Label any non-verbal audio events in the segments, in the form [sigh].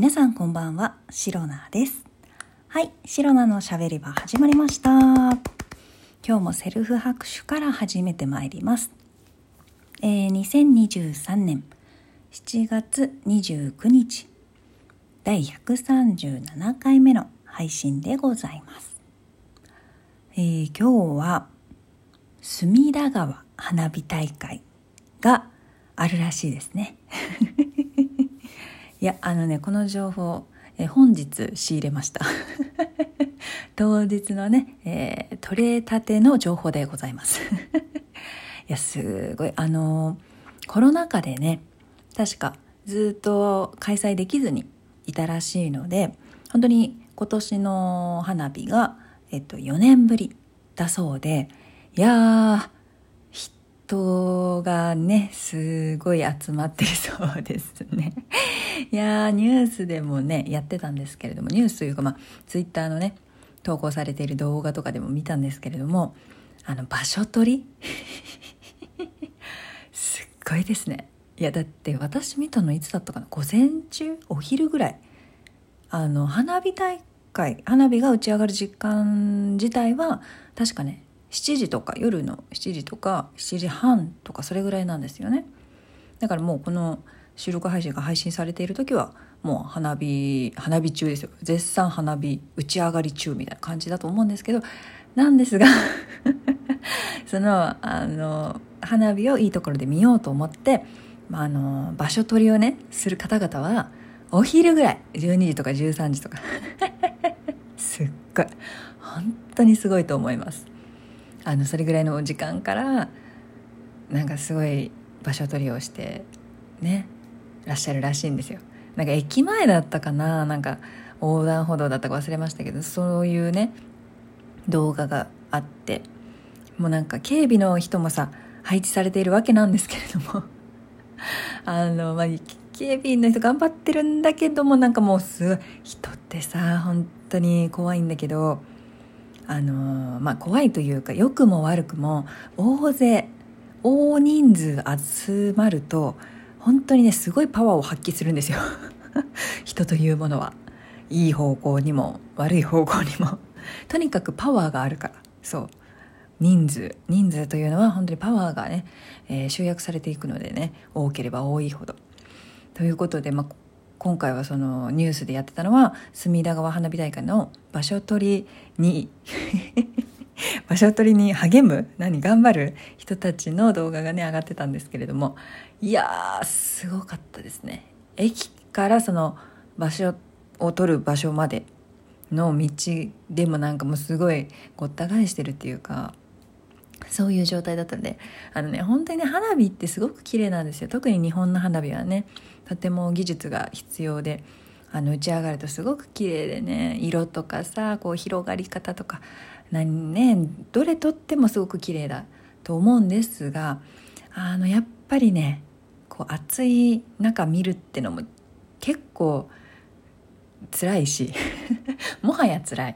皆さんこんばんは、シロナです。はい、シロナのしゃべり場始まりました。今日もセルフ拍手から始めてまいります。えー、2023年7月29日、第137回目の配信でございます。えー、今日は隅田川花火大会があるらしいですね。いやあのねこの情報、え本日仕入れました。[laughs] 当日のね、えー取れたての情報でございます。[laughs] いやすごい。あのーコロナ禍でね確かずっと開催できずにいたらしいので本当に今年の花火が、えっと、4年ぶりだそうでいやー人がねすごい集まってそうですね。[laughs] いやーニュースでもねやってたんですけれどもニュースというかまあツイッターのね投稿されている動画とかでも見たんですけれどもあの場所取り？[laughs] すっごいですね。いやだって私見たのいつだったかな？午前中？お昼ぐらい？あの花火大会花火が打ち上がる時間自体は確かね7時とか夜の7時とか7時半とかそれぐらいなんですよね。だからもうこの収録配信が配信されている時はもう花火花火中ですよ。絶賛花火打ち上がり中みたいな感じだと思うんですけどなんですが [laughs] そのあの花火をいいところで見ようと思って、まあ、あの場所取りをねする方々はお昼ぐらい12時とか13時とか [laughs] すっごい本当にすごいと思います。あのそれぐらいの時間からなんかすごい場所取りをしてねらっしゃるらしいんですよ。なんか駅前だったかななんか横断歩道だったか忘れましたけどそういうね動画があってもうなんか警備の人もさ配置されているわけなんですけれども [laughs] あの、まあ、警備員の人頑張ってるんだけどもなんかもうすごい人ってさ本当に怖いんだけどあのまあ怖いというか良くも悪くも大勢大人数集まると本当にねすごいパワーを発揮するんですよ。[laughs] 人というものは。いい方向にも悪い方向にも。とにかくパワーがあるから。そう。人数。人数というのは本当にパワーがね、えー集約されていくのでね多ければ多いほど。ということで、まあ、今回はそのニュースでやってたのは隅田川花火大会の場所取りに [laughs] 場所取りに励む何頑張る人たちの動画がね上がってたんですけれどもいやーすごかったですね。駅からその場所を取る場所までの道でもなんかもうすごいごった返してるっていうかそういう状態だったんであのね本当にね花火ってすごく綺麗なんですよ。特に日本の花火はねとても技術が必要であの打ち上がるとすごく綺麗でね色とかさこう広がり方とか何ねどれとってもすごく綺麗だと思うんですがあのやっぱりねこう暑い中見るってのも結構辛いし [laughs] もはや辛い。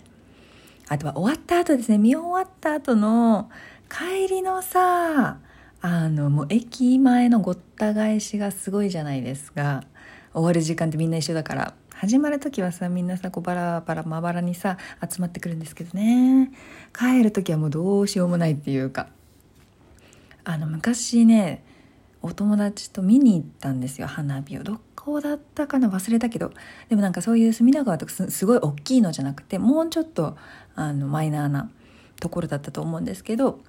あとは終わった後ですね見終わった後の帰りのさあのもう駅前のごった返しがすごいじゃないですか。終わる時間ってみんな一緒だから。始まる時はさみんなさこうバラバラまばらにさ集まってくるんですけどね。帰る時はもうどうしようもないっていうか。あの昔ねお友達と見に行ったんですよ花火を。どこだったかな？忘れたけど。でもなんかそういう隅田川とかすすごい大きいのじゃなくてもうちょっとあのマイナーなところだったと思うんですけど。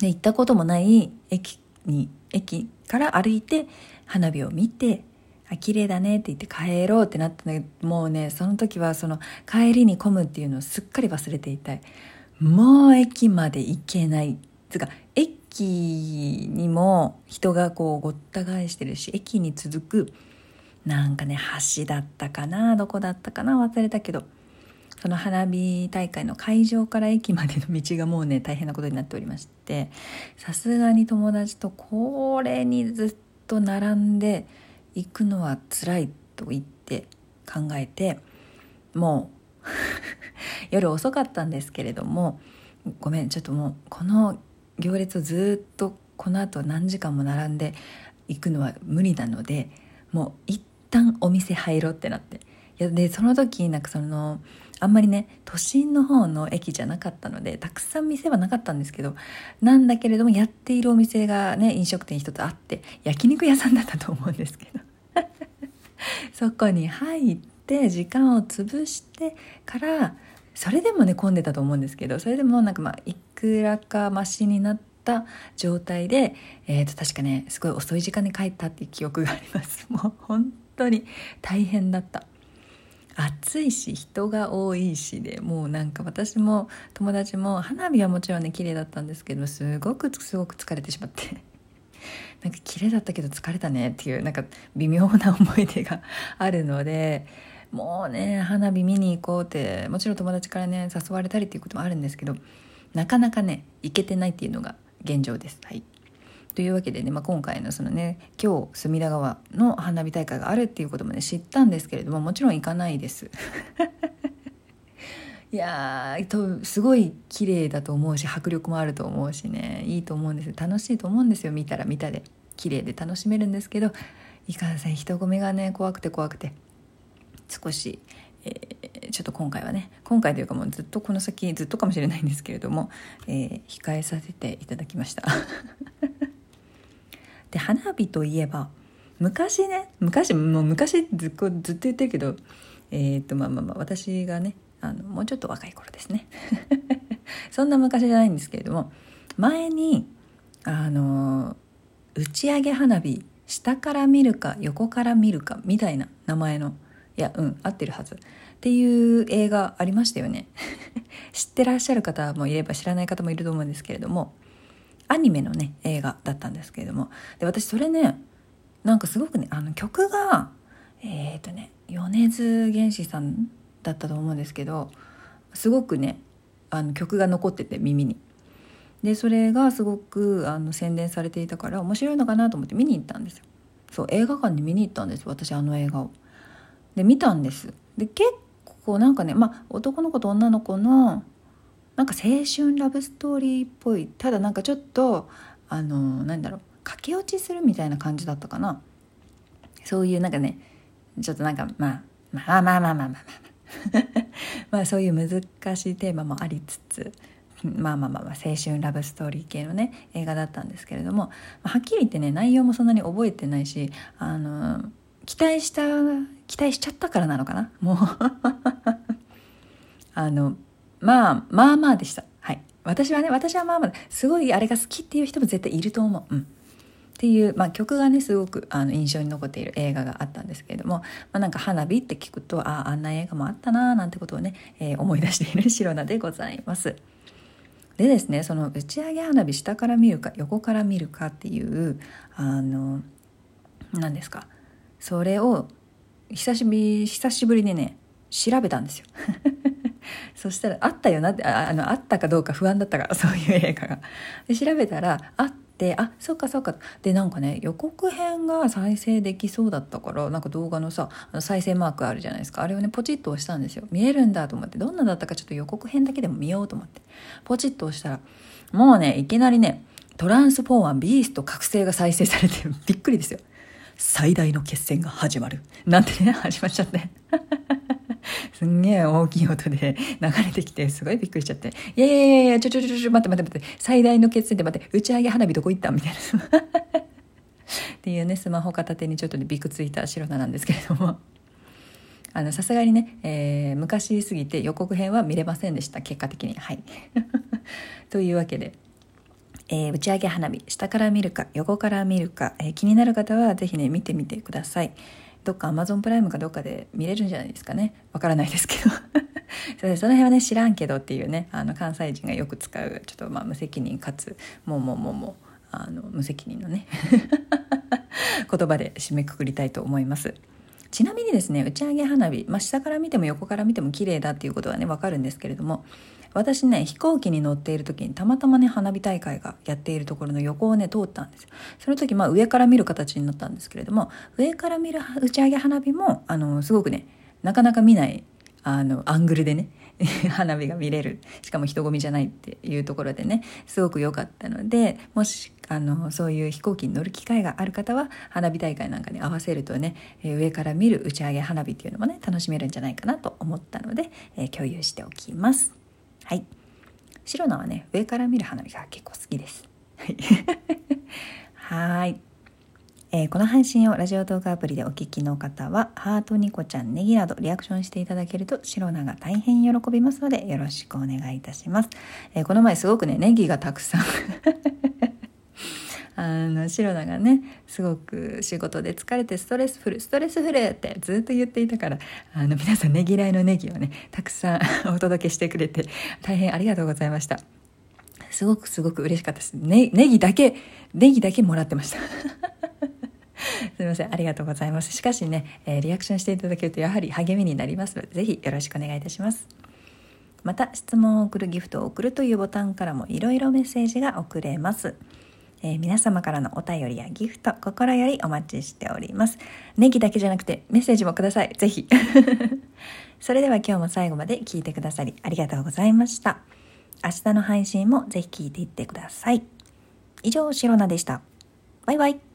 で行ったこともない駅に駅から歩いて花火を見てあ綺麗だねって言って帰ろうってなったんだけどもうねその時はその帰りに混むっていうのをすっかり忘れていたい。もう駅まで行けない。つうか駅にも人がこうごった返してるし駅に続くなんかね橋だったかなどこだったかな忘れたけど。その花火大会の会場から駅までの道がもうね大変なことになっておりましてさすがに友達とこれにずっと並んで行くのは辛いと言って考えてもう [laughs] 夜遅かったんですけれどもごめんちょっともうこの行列をずっとこの後何時間も並んで行くのは無理なのでもう一旦お店入ろうってなって。いやでその時なんかそのあんまりね都心の方の駅じゃなかったのでたくさん店はなかったんですけどなんだけれどもやっているお店がね飲食店一つあって焼肉屋さんだったと思うんですけど。[laughs] そこに入って時間を潰してからそれでもね混んでたと思うんですけどそれでもなんかまあいくらかマシになった状態で、えー、と確かねすごい遅い時間に帰ったっていう記憶があります。もう本当に大変だった。暑いし人が多いしでもうなんか私も友達も花火はもちろんね綺麗だったんですけどすごくすごく疲れてしまって [laughs] なんか綺麗だったけど疲れたねっていうなんか微妙な思い出があるのでもうね花火見に行こうってもちろん友達からね誘われたりっていうこともあるんですけどなかなかね行けてないっていうのが現状です。はいというわけでね、まあ、今回のそのね今日隅田川の花火大会があるっていうこともね知ったんですけれどももちろん行かないです。[laughs] いやーすごい綺麗だと思うし迫力もあると思うしねいいと思うんです。楽しいと思うんですよ見たら見たで。綺麗で楽しめるんですけどいかんせん人混みがね怖くて怖くて。少し、えー、ちょっと今回はね今回というかもうずっとこの先ずっとかもしれないんですけれども、えー、控えさせていただきました。で花火といえば昔ね昔もう昔ずっとずっと言ってるけどえっ、とまあまあまあ私がねあのもうちょっと若い頃ですね。[laughs] そんな昔じゃないんですけれども前にあの打ち上げ花火下から見るか横から見るかみたいな名前のいやうん合ってるはず。っていう映画ありましたよね。[laughs] 知ってらっしゃる方もいれば知らない方もいると思うんですけれどもアニメのね映画だったんですけれどもで私それねなんかすごくねあの曲がえっ、ー、とね米津玄師さんだったと思うんですけどすごくねあの曲が残ってて耳に。でそれがすごくあの宣伝されていたから面白いのかなと思って見に行ったんですよ。そう映画館に見に行ったんです私あの映画を。で見たんです。で結構なんかねまあ男の子と女の子のなんか青春ラブストーリーっぽい。ただなんかちょっとあのなんだろう。駆け落ちするみたいな感じだったかな。そういうなんかねちょっとなんか、まあ、まあまあまあまあまあまあまあ。[laughs] まあそういう難しいテーマもありつつまあまあまあまあ青春ラブストーリー系のね映画だったんですけれども、はっきり言ってね内容もそんなに覚えてないしあの期待した期待しちゃったからなのかな。もう。[laughs] あのまあまあまあでした。はい。私はね私はまあまあすごいあれが好きっていう人も絶対いると思う。うん。っていう、まあ、曲がねすごくあの印象に残っている映画があったんですけれども、まあ、なんか花火って聞くとあああんな映画もあったなーなんてことをね、えー、思い出している [laughs] 白菜でございます。でですねその打ち上げ花火下から見るか横から見るかっていうあの何ですか。それを久し久しぶりにね調べたんですよ。そしたらあったよなってああのあったかどうか不安だったから [laughs] そういう映画が。で調べたらあってあそうかそうかでなんかね予告編が再生できそうだったからなんか動画のさあの再生マークあるじゃないですか。あれをねポチッと押したんですよ。見えるんだと思って。どんなだったかちょっと予告編だけでも見ようと思って。ポチッと押したらもうねいきなりねトランスフォーマービースト覚醒が再生されてびっくりですよ。最大の決戦が始まる。なんてね始まっちゃって。すんげえ大きい音で流れてきて、すごいびっくりしちゃって、いやいやいやいや、ちょちょちょちょ、待って待って待って、最大の決戦で待って、打ち上げ花火どこ行った？みたいな。っていうね、スマホ片手にちょっとね、びくついた白菜なんですけれども。あの、さすがにね、えー、昔すぎて予告編は見れませんでした、結果的に。はい。[laughs] というわけで、えー、打ち上げ花火、下から見るか、横から見るか、えー、気になる方はぜひね、見てみてください。どっかアマゾンプライムかどっかで見れるんじゃないですかね。わからないですけど。[laughs] その辺はね知らんけどっていうねあの関西人がよく使うちょっとまあ無責任かつもうもうもうもうあの無責任のね [laughs] 言葉で締めくくりたいと思います。ちなみにですね打ち上げ花火、まあ、下から見ても横から見ても綺麗だっていうことはね分かるんですけれども私ね飛行機に乗っている時にたまたまね花火大会がやっているところの横をね通ったんです。その時まあ上から見る形になったんですけれども上から見る打ち上げ花火もあのすごくねなかなか見ないあのアングルでね [laughs] 花火が見れるしかも人混みじゃないっていうところでねすごく良かったのでもしあのそういう飛行機に乗る機会がある方は花火大会なんかに合わせるとね、え上から見る打ち上げ花火っていうのもね楽しめるんじゃないかなと思ったので、え共有しておきます。はい白菜はね上から見る花火が結構好きです。はいえー、この配信をラジオ動画アプリでお聞きの方は、ハートニコちゃん、ネギなどリアクションしていただけると、シロナが大変喜びますので、よろしくお願いいたします。えー、この前すごくね、ネギがたくさん [laughs] あの、シロナがね、すごく仕事で疲れてストレスフル、ストレスフルってずっと言っていたから、あの、皆さんねぎらいのネギをね、たくさん [laughs] お届けしてくれて、大変ありがとうございました。すごくすごく嬉しかったです。ね、ネギだけ、ネギだけもらってました。[laughs] すみません。ありがとうございます。しかしね、え、リアクションしていただけるとやはり励みになりますので、ぜひよろしくお願いいたします。また、質問を送るギフトを送るというボタンからもいろいろメッセージが送れます。えー、皆様からのお便りやギフト、心よりお待ちしております。ネギだけじゃなくてメッセージもください。ぜひ。[laughs] それでは今日も最後まで聞いてくださりありがとうございました。明日の配信もぜひ聞いていってください。以上、シロナでした。バイバイ。